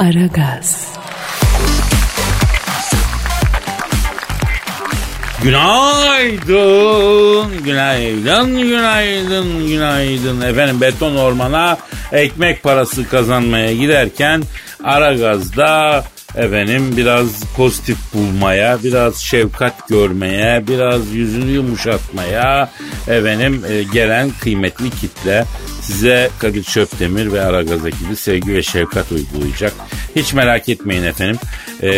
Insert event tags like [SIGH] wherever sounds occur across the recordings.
Aragaz. Günaydın, günaydın, günaydın, günaydın. Efendim beton ormana ekmek parası kazanmaya giderken Aragaz'da efendim biraz pozitif bulmaya, biraz şefkat görmeye, biraz yüzünü yumuşatmaya efendim e, gelen kıymetli kitle size Kadir Çöptemir ve Aragaz ekibi sevgi ve şefkat uygulayacak. Hiç merak etmeyin efendim. Ee,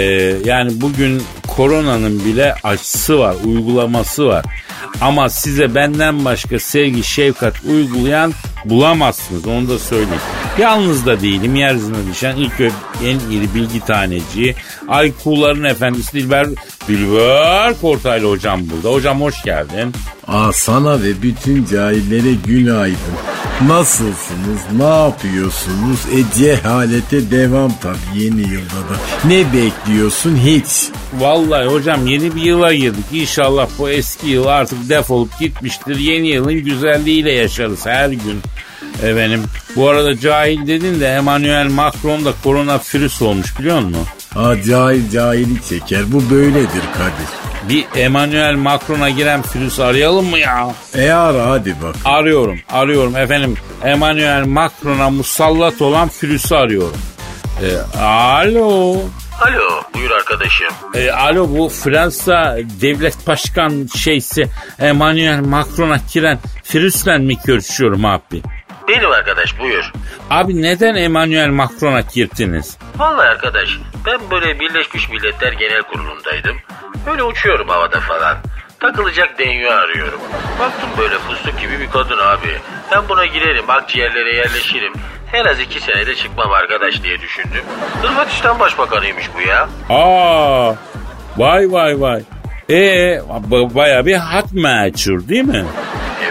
yani bugün koronanın bile aşısı var, uygulaması var. Ama size benden başka sevgi, şefkat uygulayan bulamazsınız. Onu da söyleyeyim. Yalnız da değilim. Yeryüzüne düşen ilk ve en iri bilgi taneci. Aykuların efendisi Dilber, Dilber Kortaylı hocam burada. Hocam hoş geldin. Aa sana ve bütün cahillere günaydın. Nasılsınız? Ne yapıyorsunuz? E cehalete devam tabii yeni yılda da. Ne bekliyorsun? Hiç. Vallahi hocam yeni bir yıla girdik. İnşallah bu eski yıl artık defolup gitmiştir. Yeni yılın güzelliğiyle yaşarız her gün. Efendim bu arada cahil dedin de Emmanuel Macron da koronavirüs olmuş biliyor musun? Aa cahil cahili çeker. Bu böyledir Kadir. Bir Emmanuel Macron'a giren virüs arayalım mı ya? E ara hadi bak. Arıyorum, arıyorum efendim. Emmanuel Macron'a musallat olan virüsü arıyorum. E, alo. Alo buyur arkadaşım. E, alo bu Fransa devlet başkan şeysi Emmanuel Macron'a giren virüsle mi görüşüyorum abi? Benim arkadaş buyur. Abi neden Emmanuel Macron'a girdiniz? Vallahi arkadaş ben böyle Birleşmiş Milletler Genel Kurulu'ndaydım. Öyle uçuyorum havada falan. Takılacak denyo arıyorum. Baktım böyle fıstık gibi bir kadın abi. Ben buna girerim akciğerlere yerleşirim. En az iki senede çıkmam arkadaş diye düşündüm. Hırvatistan Başbakanıymış bu ya. Aa, vay vay vay. E ba- baya bir hat meçhur değil mi?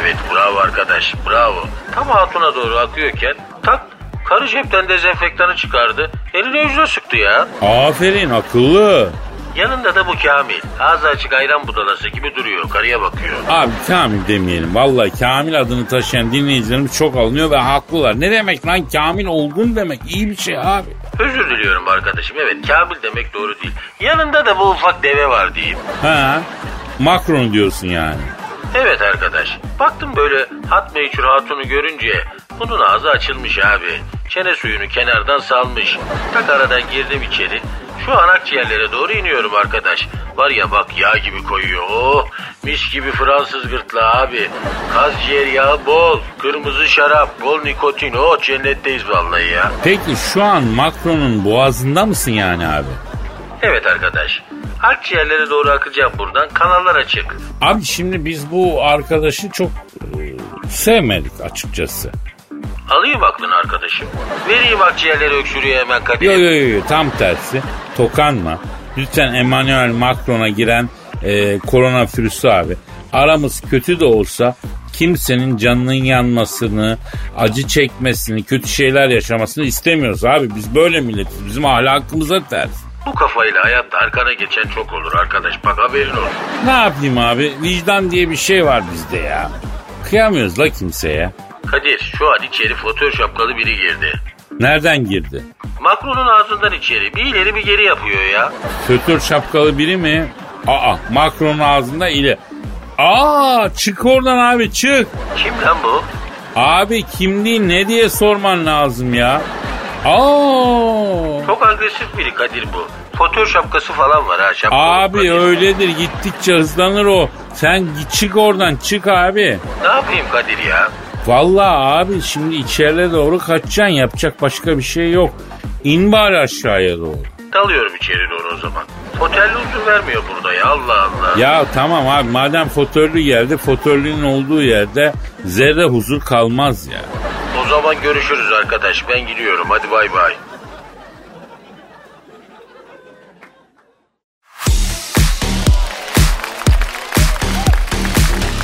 Evet bravo arkadaş bravo. Tam hatuna doğru akıyorken tak karı cepten dezenfektanı çıkardı. Eline yüzüne sıktı ya. Aferin akıllı. Yanında da bu Kamil. Ağzı açık ayran budalası gibi duruyor. Karıya bakıyor. Abi Kamil demeyelim. Vallahi Kamil adını taşıyan dinleyicilerimiz çok alınıyor ve haklılar. Ne demek lan Kamil olgun demek iyi bir şey abi. Özür diliyorum arkadaşım. Evet Kamil demek doğru değil. Yanında da bu ufak deve var diyeyim. Ha? Macron diyorsun yani. Evet arkadaş. Baktım böyle hat meçhur hatunu görünce bunun ağzı açılmış abi. Çene suyunu kenardan salmış. Tak aradan girdim içeri. Şu an akciğerlere doğru iniyorum arkadaş. Var ya bak yağ gibi koyuyor. Oh mis gibi Fransız gırtlağı abi. Kaz ciğer yağı bol. Kırmızı şarap, bol nikotin. Oh cennetteyiz vallahi ya. Peki şu an Macron'un boğazında mısın yani abi? Evet arkadaş. Akciğerlere doğru akacağım buradan. Kanallar açık. Abi şimdi biz bu arkadaşı çok e, sevmedik açıkçası. Alayım aklını arkadaşım. Vereyim akciğerleri öksürüyor hemen Kadir. Yo yo yo tam tersi. Tokanma. Lütfen Emmanuel Macron'a giren e, koronavirüsü abi. Aramız kötü de olsa kimsenin canının yanmasını, acı çekmesini, kötü şeyler yaşamasını istemiyoruz abi. Biz böyle milletiz. Bizim ahlakımıza ters. Bu kafayla hayatta arkana geçen çok olur arkadaş. Bak haberin olsun. Ne yapayım abi? Vicdan diye bir şey var bizde ya. Kıyamıyoruz la kimseye. Kadir şu an içeri fotoğraf şapkalı biri girdi. Nereden girdi? Macron'un ağzından içeri. Bir ileri bir geri yapıyor ya. Fötör şapkalı biri mi? Aa Macron'un ağzında ile. Aa çık oradan abi çık. Kim lan bu? Abi kim değil ne diye sorman lazım ya. Aa. Çok agresif biri Kadir bu. Fotoğraf şapkası falan var ha. Şapka Abi Kadir. öyledir gittikçe hızlanır o. Sen çık oradan çık abi. Ne yapayım Kadir ya? Vallahi abi şimdi içeriye doğru kaçacaksın yapacak başka bir şey yok. İn bari aşağıya doğru. Dalıyorum içeri doğru o zaman. Otelli huzur vermiyor burada ya Allah Allah. Ya tamam abi madem fotörlü yerde fotörlünün olduğu yerde zerre huzur kalmaz ya. O zaman görüşürüz arkadaş. Ben gidiyorum. Hadi bay bay.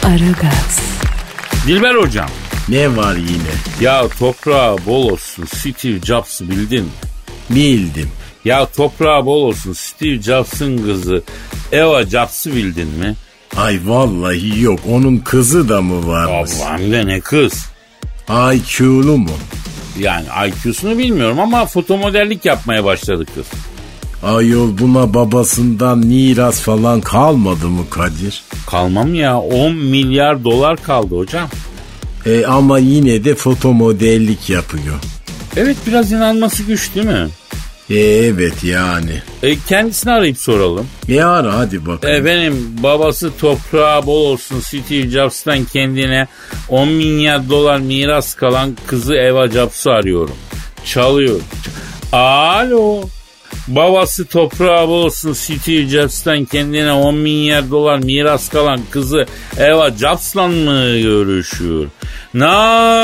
Aragaz, Dilber hocam Ne var yine? ya toprağı bol olsun Steve Jobs'ı bildin mi? Bildim. Ya toprağı bol olsun Steve Jobs'ın kızı Eva Jobs'ı bildin mi? Ay vallahi yok. Onun kızı da mı varmış? Allah'ım de ne kız. IQ'lu mu? Yani IQ'sunu bilmiyorum ama fotomodellik yapmaya başladı kız. Ayol buna babasından miras falan kalmadı mı Kadir? Kalmam ya 10 milyar dolar kaldı hocam. E ama yine de fotomodellik yapıyor. Evet biraz inanması güç değil mi? Evet yani. E, kendisini arayıp soralım. E ara hadi bakalım. Efendim babası toprağı bol olsun Steve Jobs'tan kendine 10 milyar dolar miras kalan kızı Eva Jobs'u arıyorum. Çalıyor. Alo. Babası toprağı bol olsun Steve Jobs'tan kendine 10 milyar dolar miras kalan kızı Eva Jobs'la mı görüşüyor? Ne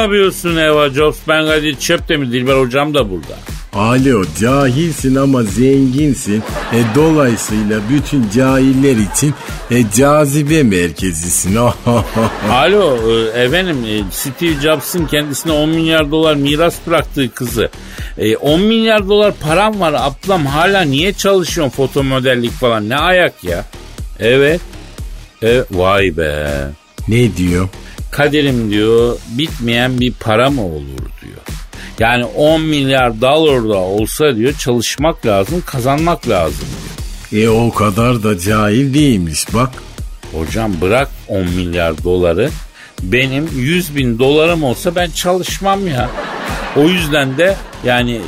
yapıyorsun Eva Jobs? Ben Kadir Çöptemir Dilber hocam da burada. Alo cahilsin ama zenginsin. E, dolayısıyla bütün cahiller için e, cazibe merkezisin. [LAUGHS] Alo e, efendim e, Steve Jobs'ın kendisine 10 milyar dolar miras bıraktığı kızı. E, 10 milyar dolar param var ablam hala niye çalışıyorsun foto modellik falan ne ayak ya? Evet. E, vay be. ne diyor? Kaderim diyor bitmeyen bir para mı olur diyor. Yani 10 milyar dolar da olsa diyor çalışmak lazım kazanmak lazım diyor. E o kadar da cahil değilmiş bak. Hocam bırak 10 milyar doları. Benim 100 bin dolarım olsa ben çalışmam ya. O yüzden de yani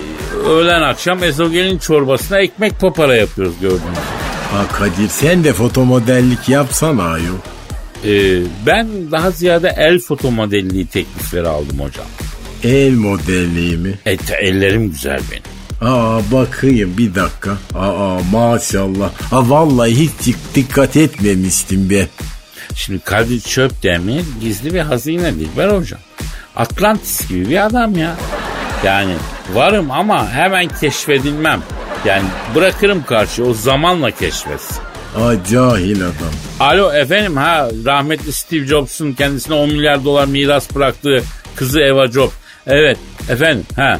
öğlen akşam ezogelin çorbasına ekmek papara yapıyoruz gördüğünüz. Ha Kadir sen de fotomodellik yapsana ayol. Ee, ben daha ziyade el foto modelliği teklifleri aldım hocam. El modelliği mi? E, ellerim güzel benim. Aa bakayım bir dakika. Aa maşallah. Ha vallahi hiç dik- dikkat etmemiştim ben. Şimdi Kadir Çöpdemir gizli bir hazine Dilber hocam. Atlantis gibi bir adam ya. Yani varım ama hemen keşfedilmem. Yani bırakırım karşı o zamanla keşfetsin. Aa cahil adam. Alo efendim ha rahmetli Steve Jobs'un kendisine 10 milyar dolar miras bıraktığı kızı Eva Jobs. Evet efendim ha.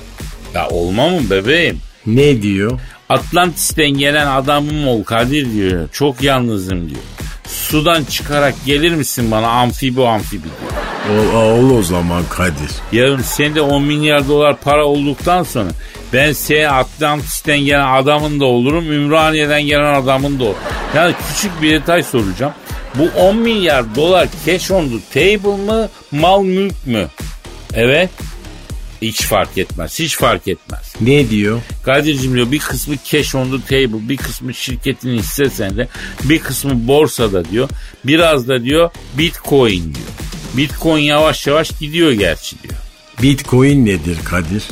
Ya olma mı bebeğim? Ne diyor? Atlantis'ten gelen adamım ol Kadir diyor. Çok yalnızım diyor. Sudan çıkarak gelir misin bana amfibi amfibi diyor. Ol, ol o zaman Kadir. Yarın sende 10 milyar dolar para olduktan sonra ben senin Atlantis'ten gelen adamın da olurum, Ümraniye'den gelen adamın da olurum. Yani küçük bir detay soracağım. Bu 10 milyar dolar cash on the table mı, mal mülk mü? Evet. Hiç fark etmez, hiç fark etmez. Ne diyor? Kadir'cim diyor bir kısmı cash on the table, bir kısmı şirketin hisse senedi, bir kısmı borsada diyor. Biraz da diyor bitcoin diyor. Bitcoin yavaş yavaş gidiyor gerçi diyor. Bitcoin nedir Kadir?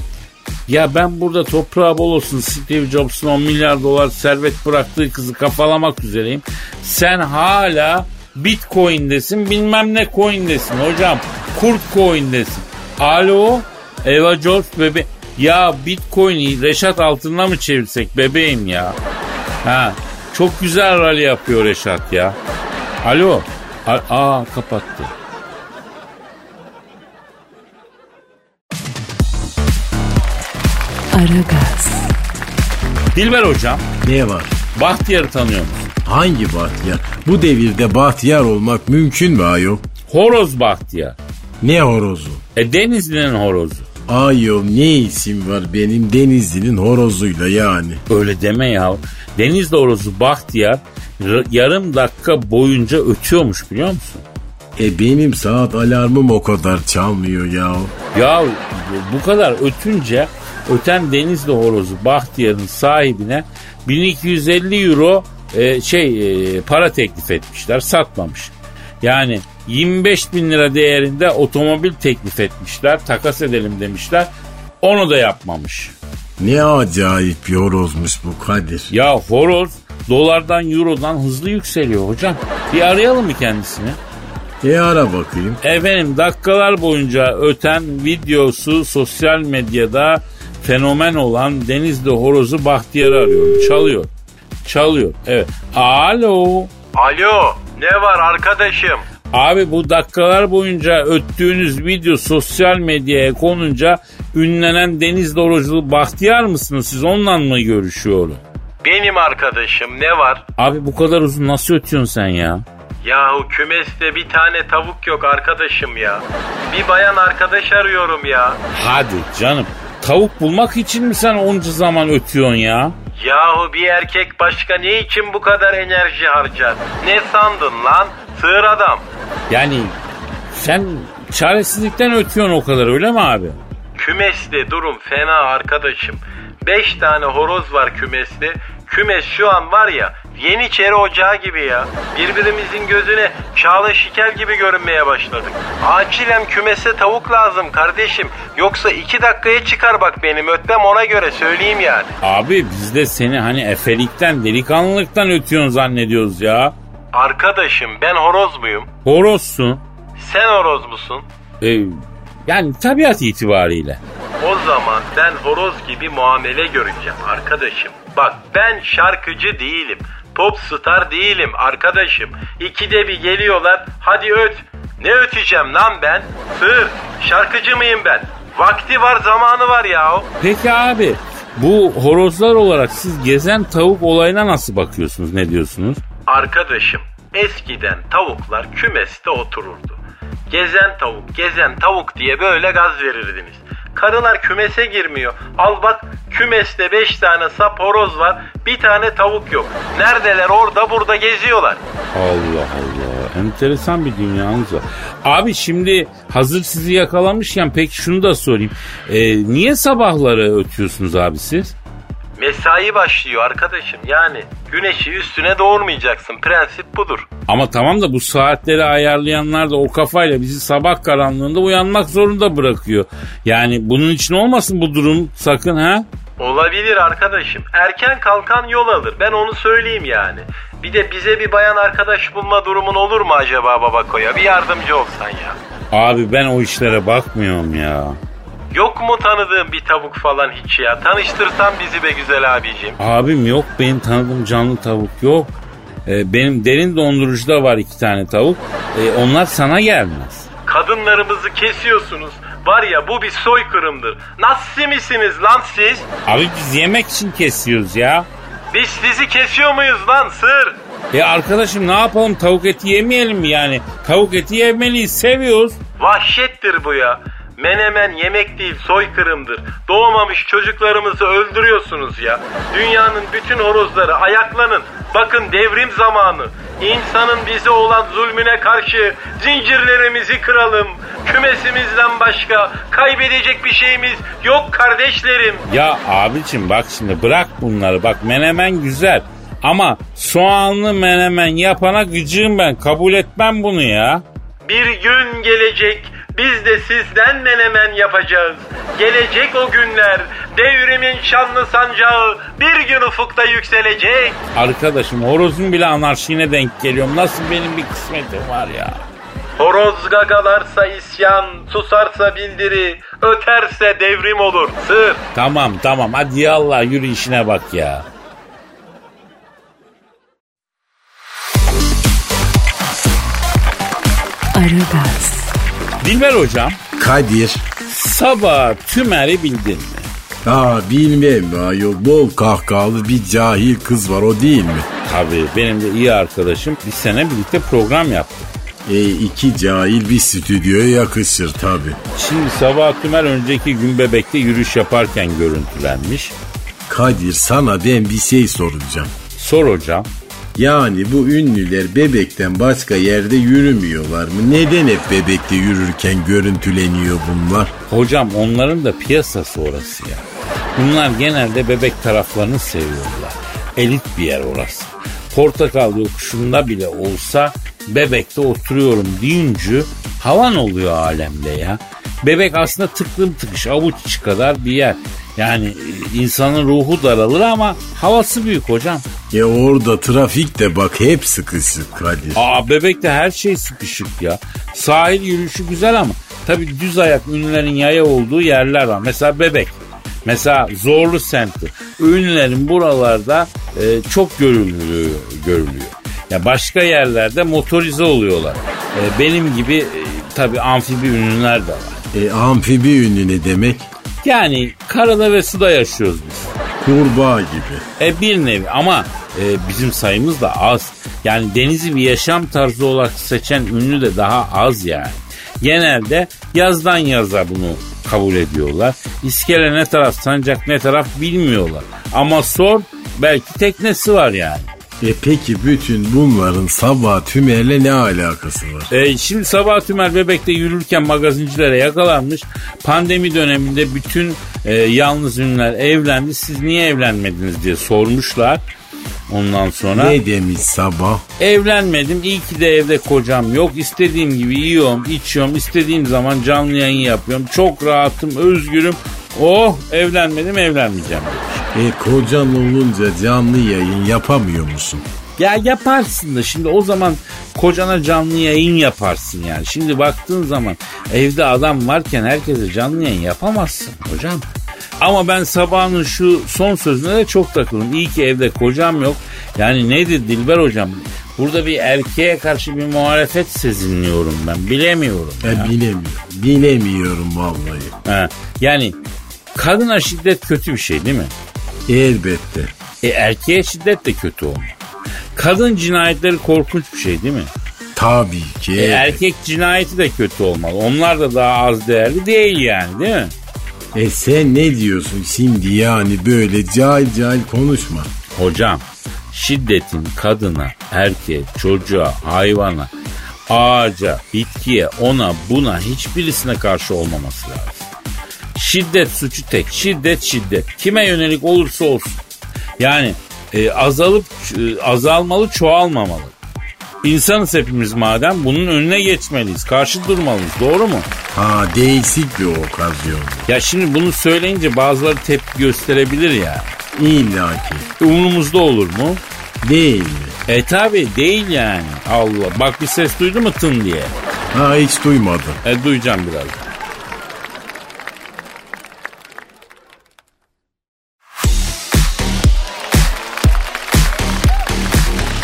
Ya ben burada toprağı bol olsun Steve Jobs'un 10 milyar dolar servet bıraktığı kızı kafalamak üzereyim. Sen hala Bitcoin'desin bilmem ne coin'desin hocam. Kurt coin'desin. Alo Eva Jobs bebe. Ya Bitcoin'i Reşat altına mı çevirsek bebeğim ya? Ha çok güzel rally yapıyor Reşat ya. Alo. A- Aa kapattı. Aragaz, Dilber hocam Ne var? Bahtiyar'ı tanıyor musun? Hangi bahtiyar? Bu devirde bahtiyar olmak mümkün mü ayol? Horoz Bahtiyar. Ne horozu? E Denizli'nin horozu. Ayol ne isim var benim Denizli'nin horozuyla yani. Öyle deme ya. Denizli horozu Bahtiyar yarım dakika boyunca ötüyormuş biliyor musun? E benim saat alarmım o kadar çalmıyor ya. Ya bu- bu kadar ötünce öten Denizli horozu Bahtiyar'ın sahibine 1250 euro e, şey e, para teklif etmişler satmamış. Yani 25 bin lira değerinde otomobil teklif etmişler takas edelim demişler onu da yapmamış. Ne acayip bir horozmuş bu Kadir. Ya horoz dolardan eurodan hızlı yükseliyor hocam. Bir arayalım mı kendisini? E ara bakayım. Efendim dakikalar boyunca öten videosu sosyal medyada fenomen olan Denizli horozu Bahtiyar'ı arıyorum. Çalıyor. Çalıyor. Evet. Alo. Alo ne var arkadaşım? Abi bu dakikalar boyunca öttüğünüz video sosyal medyaya konunca ünlenen Denizli horozu Bahtiyar mısınız siz? Onunla mı görüşüyorum? Benim arkadaşım ne var? Abi bu kadar uzun nasıl ötüyorsun sen ya? Yahu kümeste bir tane tavuk yok arkadaşım ya. Bir bayan arkadaş arıyorum ya. Hadi canım. tavuk bulmak için mi sen onca zaman ötüyorsun ya? Yahu bir erkek başka ne için bu kadar enerji harcar? Ne sandın lan? Sığır adam. Yani sen çaresizlikten ötüyorsun o kadar öyle mi abi? Kümeste durum fena arkadaşım. Beş tane horoz var kümeste. Kümes şu an var ya Yeniçeri Ocağı gibi ya. Birbirimizin gözüne Çağla Şikel gibi görünmeye başladık. Acilen kümese tavuk lazım kardeşim. Yoksa iki dakikaya çıkar bak benim ötmem ona göre söyleyeyim yani. Abi biz de seni hani efelikten, delikanlılıktan ötüyorsun zannediyoruz ya. Arkadaşım ben horoz muyum? Horozsun. Sen horoz musun? Ee, yani tabiat itibariyle. O zaman ben horoz gibi muamele göreceğim arkadaşım. Bak ben şarkıcı değilim. Popstar değilim arkadaşım. İkide bir geliyorlar hadi öt. Ne öteceğim lan ben? Sığır. Şarkıcı mıyım ben? Vakti var zamanı var ya. Peki abi bu horozlar olarak siz gezen tavuk olayına nasıl bakıyorsunuz ne diyorsunuz? Arkadaşım eskiden tavuklar kümeste otururdu. Gezen tavuk, gezen tavuk diye böyle gaz verirdiniz. Karılar kümese girmiyor. Al bak kümeste 5 tane sap horoz var. Bir tane tavuk yok. Neredeler orada burada geziyorlar. Allah Allah. Enteresan bir dünyanız var. Abi şimdi hazır sizi yakalamışken peki şunu da sorayım. Ee, niye sabahları ötüyorsunuz abi siz? Mesai başlıyor arkadaşım. Yani güneşi üstüne doğurmayacaksın. Prensip budur. Ama tamam da bu saatleri ayarlayanlar da o kafayla bizi sabah karanlığında uyanmak zorunda bırakıyor. Yani bunun için olmasın bu durum sakın ha? Olabilir arkadaşım. Erken kalkan yol alır. Ben onu söyleyeyim yani. Bir de bize bir bayan arkadaş bulma durumun olur mu acaba Babako'ya? Bir yardımcı olsan ya. Abi ben o işlere bakmıyorum ya. Yok mu tanıdığın bir tavuk falan hiç ya? Tanıştırsan bizi be güzel abicim. Abim yok benim tanıdığım canlı tavuk yok. Ee, benim derin dondurucuda var iki tane tavuk. Ee, onlar sana gelmez. Kadınlarımızı kesiyorsunuz. Var ya bu bir soykırımdır. Nasıl misiniz lan siz? Abi biz yemek için kesiyoruz ya. Biz sizi kesiyor muyuz lan sır? E arkadaşım ne yapalım tavuk eti yemeyelim mi yani? Tavuk eti yemeliyiz seviyoruz. Vahşettir bu ya. Menemen yemek değil soykırımdır. Doğmamış çocuklarımızı öldürüyorsunuz ya. Dünyanın bütün horozları ayaklanın. Bakın devrim zamanı. İnsanın bize olan zulmüne karşı zincirlerimizi kıralım. Kümesimizden başka kaybedecek bir şeyimiz yok kardeşlerim. Ya abicim bak şimdi bırak bunları bak menemen güzel. Ama soğanlı menemen yapana gıcığım ben kabul etmem bunu ya. Bir gün gelecek biz de sizden menemen yapacağız. Gelecek o günler devrimin şanlı sancağı bir gün ufukta yükselecek. Arkadaşım horozun bile anarşine denk geliyorum. Nasıl benim bir kısmetim var ya. Horoz gagalarsa isyan, susarsa bildiri, öterse devrim olur. Sır. Tamam tamam hadi yallah yürü işine bak ya. Aragaz, Dilber hocam Kadir. sabah tümeri bildin mi? Aa bilmem ayol bol kahkahalı bir cahil kız var o değil mi? Tabii benim de iyi arkadaşım bir sene birlikte program yaptık. E iki cahil bir stüdyoya yakışır tabi. Şimdi sabah tümer önceki gün bebekte yürüyüş yaparken görüntülenmiş. Kadir sana ben bir şey soracağım. Sor hocam. Yani bu ünlüler bebekten başka yerde yürümüyorlar mı? Neden hep bebekte yürürken görüntüleniyor bunlar? Hocam onların da piyasası orası ya. Bunlar genelde bebek taraflarını seviyorlar. Elit bir yer orası. Portakal yokuşunda bile olsa bebekte oturuyorum deyince havan oluyor alemde ya. Bebek aslında tıklım tıkış avuç içi kadar bir yer. Yani e, insanın ruhu daralır ama havası büyük hocam. E orada trafik de bak hep sıkışık Kadir. Aa bebekte her şey sıkışık ya. Sahil yürüyüşü güzel ama tabii düz ayak ünlülerin yaya olduğu yerler var. Mesela bebek. Mesela Zorlu semti. Ünlülerin buralarda e, çok görülüyor. görülüyor. Ya başka yerlerde motorize oluyorlar. E, benim gibi e, tabii amfibi ünlüler de var. E amfibi ünlü ne demek? Yani karada ve suda yaşıyoruz biz. Kurbağa gibi. E bir nevi ama e, bizim sayımız da az. Yani denizi bir yaşam tarzı olarak seçen ünlü de daha az yani. Genelde yazdan yaza bunu kabul ediyorlar. İskele ne taraf sancak ne taraf bilmiyorlar. Ama sor belki teknesi var yani. E peki bütün bunların sabah tümerle ne alakası var? E, şimdi sabah Tümer Bebek'te yürürken magazincilere yakalanmış. Pandemi döneminde bütün e, yalnız ünlüler evlendi. Siz niye evlenmediniz diye sormuşlar. Ondan sonra Ne demiş sabah? evlenmedim. İyi ki de evde kocam yok. İstediğim gibi yiyorum, içiyorum. istediğim zaman canlı yayın yapıyorum. Çok rahatım, özgürüm. Oh evlenmedim, evlenmeyeceğim. demiş. E kocan olunca canlı yayın yapamıyor musun? Ya yaparsın da şimdi o zaman kocana canlı yayın yaparsın yani. Şimdi baktığın zaman evde adam varken herkese canlı yayın yapamazsın hocam. Ama ben sabahın şu son sözüne de çok takıldım. İyi ki evde kocam yok. Yani nedir Dilber hocam? Burada bir erkeğe karşı bir muhalefet sezinliyorum ben. Bilemiyorum. E ya. bilemiyorum. Bilemiyorum vallahi. Ha, yani kadına şiddet kötü bir şey değil mi? Elbette. E erkeğe şiddet de kötü olmuş. Kadın cinayetleri korkunç bir şey değil mi? Tabii ki. E, erkek cinayeti de kötü olmalı. Onlar da daha az değerli değil yani değil mi? E sen ne diyorsun şimdi yani böyle cahil cahil konuşma. Hocam şiddetin kadına, erkeğe, çocuğa, hayvana, ağaca, bitkiye, ona, buna hiçbirisine karşı olmaması lazım. Şiddet suçu tek. Şiddet şiddet. Kime yönelik olursa olsun. Yani e, azalıp e, azalmalı, çoğalmamalı. İnsanız hepimiz madem bunun önüne geçmeliyiz. Karşı durmalıyız. Doğru mu? Ha değişik bir okazyon. Ya şimdi bunu söyleyince bazıları tepki gösterebilir ya. İlla ki. Umurumuzda olur mu? Değil mi? E tabi değil yani. Allah. Bak bir ses duydu mu tın diye. Ha hiç duymadım. E duyacağım biraz.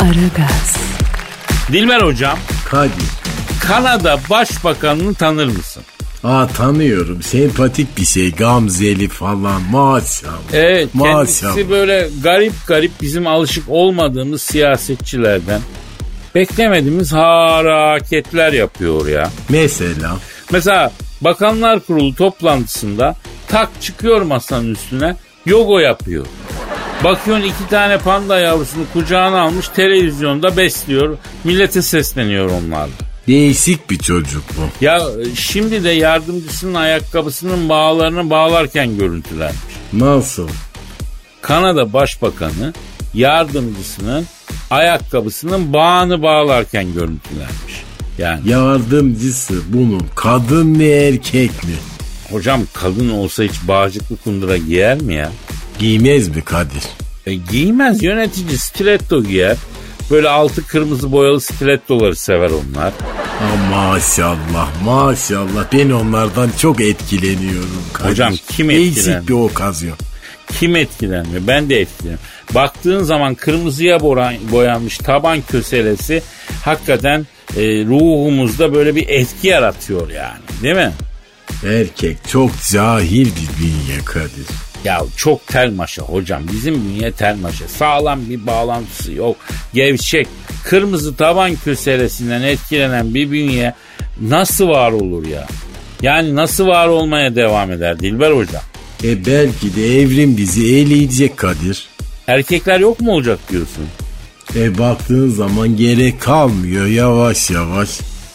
Aragaz, Dilber hocam, Kadir. Kanada Başbakanını tanır mısın? Aa tanıyorum. Sempatik bir şey. Gamzeli falan. Maşallah. Evet, Maşallah. kendisi böyle garip garip bizim alışık olmadığımız siyasetçilerden beklemediğimiz hareketler yapıyor ya. Mesela. Mesela Bakanlar Kurulu toplantısında tak çıkıyor masanın üstüne yoga yapıyor. Bakıyorsun iki tane panda yavrusunu kucağına almış televizyonda besliyor. Millete sesleniyor onlarla. Değişik bir çocuk bu. Ya e, şimdi de yardımcısının ayakkabısının bağlarını bağlarken görüntülenmiş. Nasıl? Kanada Başbakanı yardımcısının ayakkabısının bağını bağlarken görüntülenmiş. Yani Yardımcısı bunun kadın mı erkek mi? hocam kadın olsa hiç bağcıklı kundura giyer mi ya? Giymez mi Kadir? E, giymez yönetici stiletto giyer. Böyle altı kırmızı boyalı stilettoları sever onlar. Ha, maşallah maşallah ben onlardan çok etkileniyorum Kadir. Hocam, kim Değişik etkilen- bir okazyon. Kim etkilenmiyor? Ben de etkileniyorum. Baktığın zaman kırmızıya boran- boyanmış taban köselesi hakikaten e, ruhumuzda böyle bir etki yaratıyor yani. Değil mi? Erkek çok cahil bir bünye Kadir. Ya çok tel maşa hocam. Bizim bünye tel maşa. Sağlam bir bağlantısı yok. Gevşek. Kırmızı taban köselesinden etkilenen bir bünye nasıl var olur ya? Yani nasıl var olmaya devam eder Dilber hocam? E belki de evrim bizi eleyecek Kadir. Erkekler yok mu olacak diyorsun? E baktığın zaman gerek kalmıyor yavaş yavaş.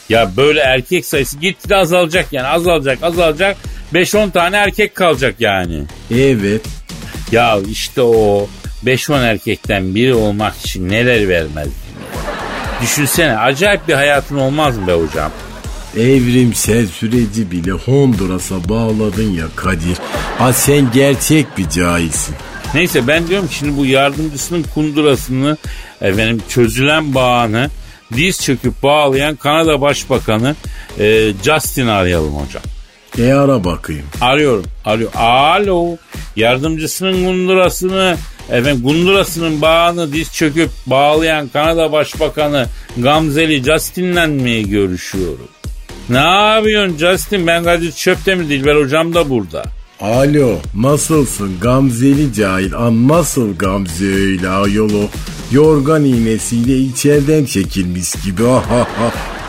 Ya böyle erkek sayısı gitgide azalacak yani azalacak azalacak 5-10 tane erkek kalacak yani. Evet. Ya işte o 5-10 erkekten biri olmak için neler vermez. Düşünsene acayip bir hayatın olmaz mı be hocam? Evrimsel süreci bile Honduras'a bağladın ya Kadir. Ha sen gerçek bir cahilsin. Neyse ben diyorum ki şimdi bu yardımcısının kundurasını efendim çözülen bağını diz çöküp bağlayan Kanada Başbakanı e, Justin arayalım hocam. E ara bakayım. Arıyorum. Arıyor. Alo. Yardımcısının gundurasını efendim gundurasının bağını diz çöküp bağlayan Kanada Başbakanı Gamzeli Justin'le mi görüşüyorum? Ne yapıyorsun Justin? Ben Kadir Çöp'te mi Dilber hocam da burada. Alo nasılsın Gamzeli cahil an nasıl Gamze öyle ayol o yorgan iğnesiyle içeriden çekilmiş gibi.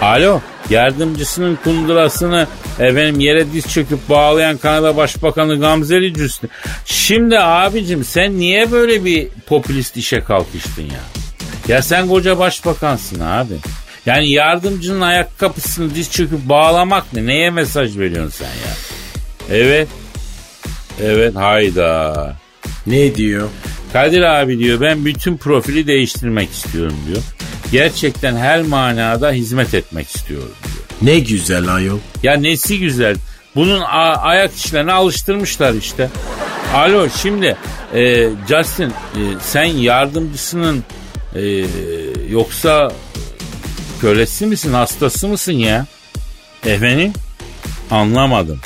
Alo yardımcısının kundurasını efendim yere diz çöküp bağlayan Kanada Başbakanı Gamzeli Cüstü. Şimdi abicim sen niye böyle bir popülist işe kalkıştın ya? Ya sen koca başbakansın abi. Yani yardımcının ayakkabısını diz çöküp bağlamak ne? Neye mesaj veriyorsun sen ya? Evet. Evet hayda. Ne diyor? Kadir abi diyor ben bütün profili değiştirmek istiyorum diyor. Gerçekten her manada hizmet etmek istiyorum diyor. Ne güzel ayol. Ya nesi güzel. Bunun a- ayak işlerine alıştırmışlar işte. Alo şimdi e, Justin e, sen yardımcısının e, yoksa kölesi misin hastası mısın ya? Efendim? Anlamadım.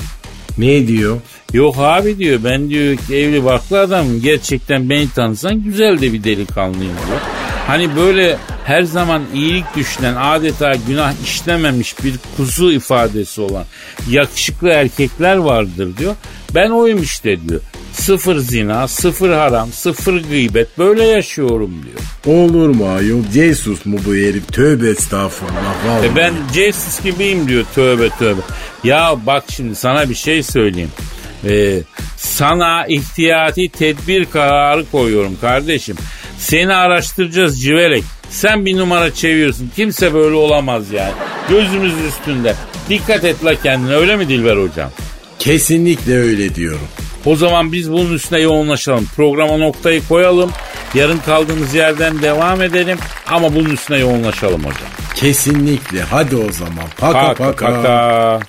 Ne diyor? Yok abi diyor ben diyor evli barklı adamım gerçekten beni tanısan güzel de bir delikanlıyım diyor. Hani böyle her zaman iyilik düşünen adeta günah işlememiş bir kuzu ifadesi olan yakışıklı erkekler vardır diyor. Ben oyum işte diyor. Sıfır zina, sıfır haram, sıfır gıybet böyle yaşıyorum diyor. Olur mu ayol? Jesus mu bu herif? Tövbe estağfurullah. Vallahi. E ben Jesus gibiyim diyor tövbe tövbe. Ya bak şimdi sana bir şey söyleyeyim. Ee, sana ihtiyati tedbir kararı koyuyorum kardeşim. Seni araştıracağız civelek. Sen bir numara çeviriyorsun. Kimse böyle olamaz yani. Gözümüz üstünde. Dikkat et la kendine öyle mi Dilber hocam? Kesinlikle öyle diyorum. O zaman biz bunun üstüne yoğunlaşalım. Programa noktayı koyalım. Yarın kaldığımız yerden devam edelim. Ama bunun üstüne yoğunlaşalım hocam. Kesinlikle. Hadi o zaman. Paka Paka paka. paka.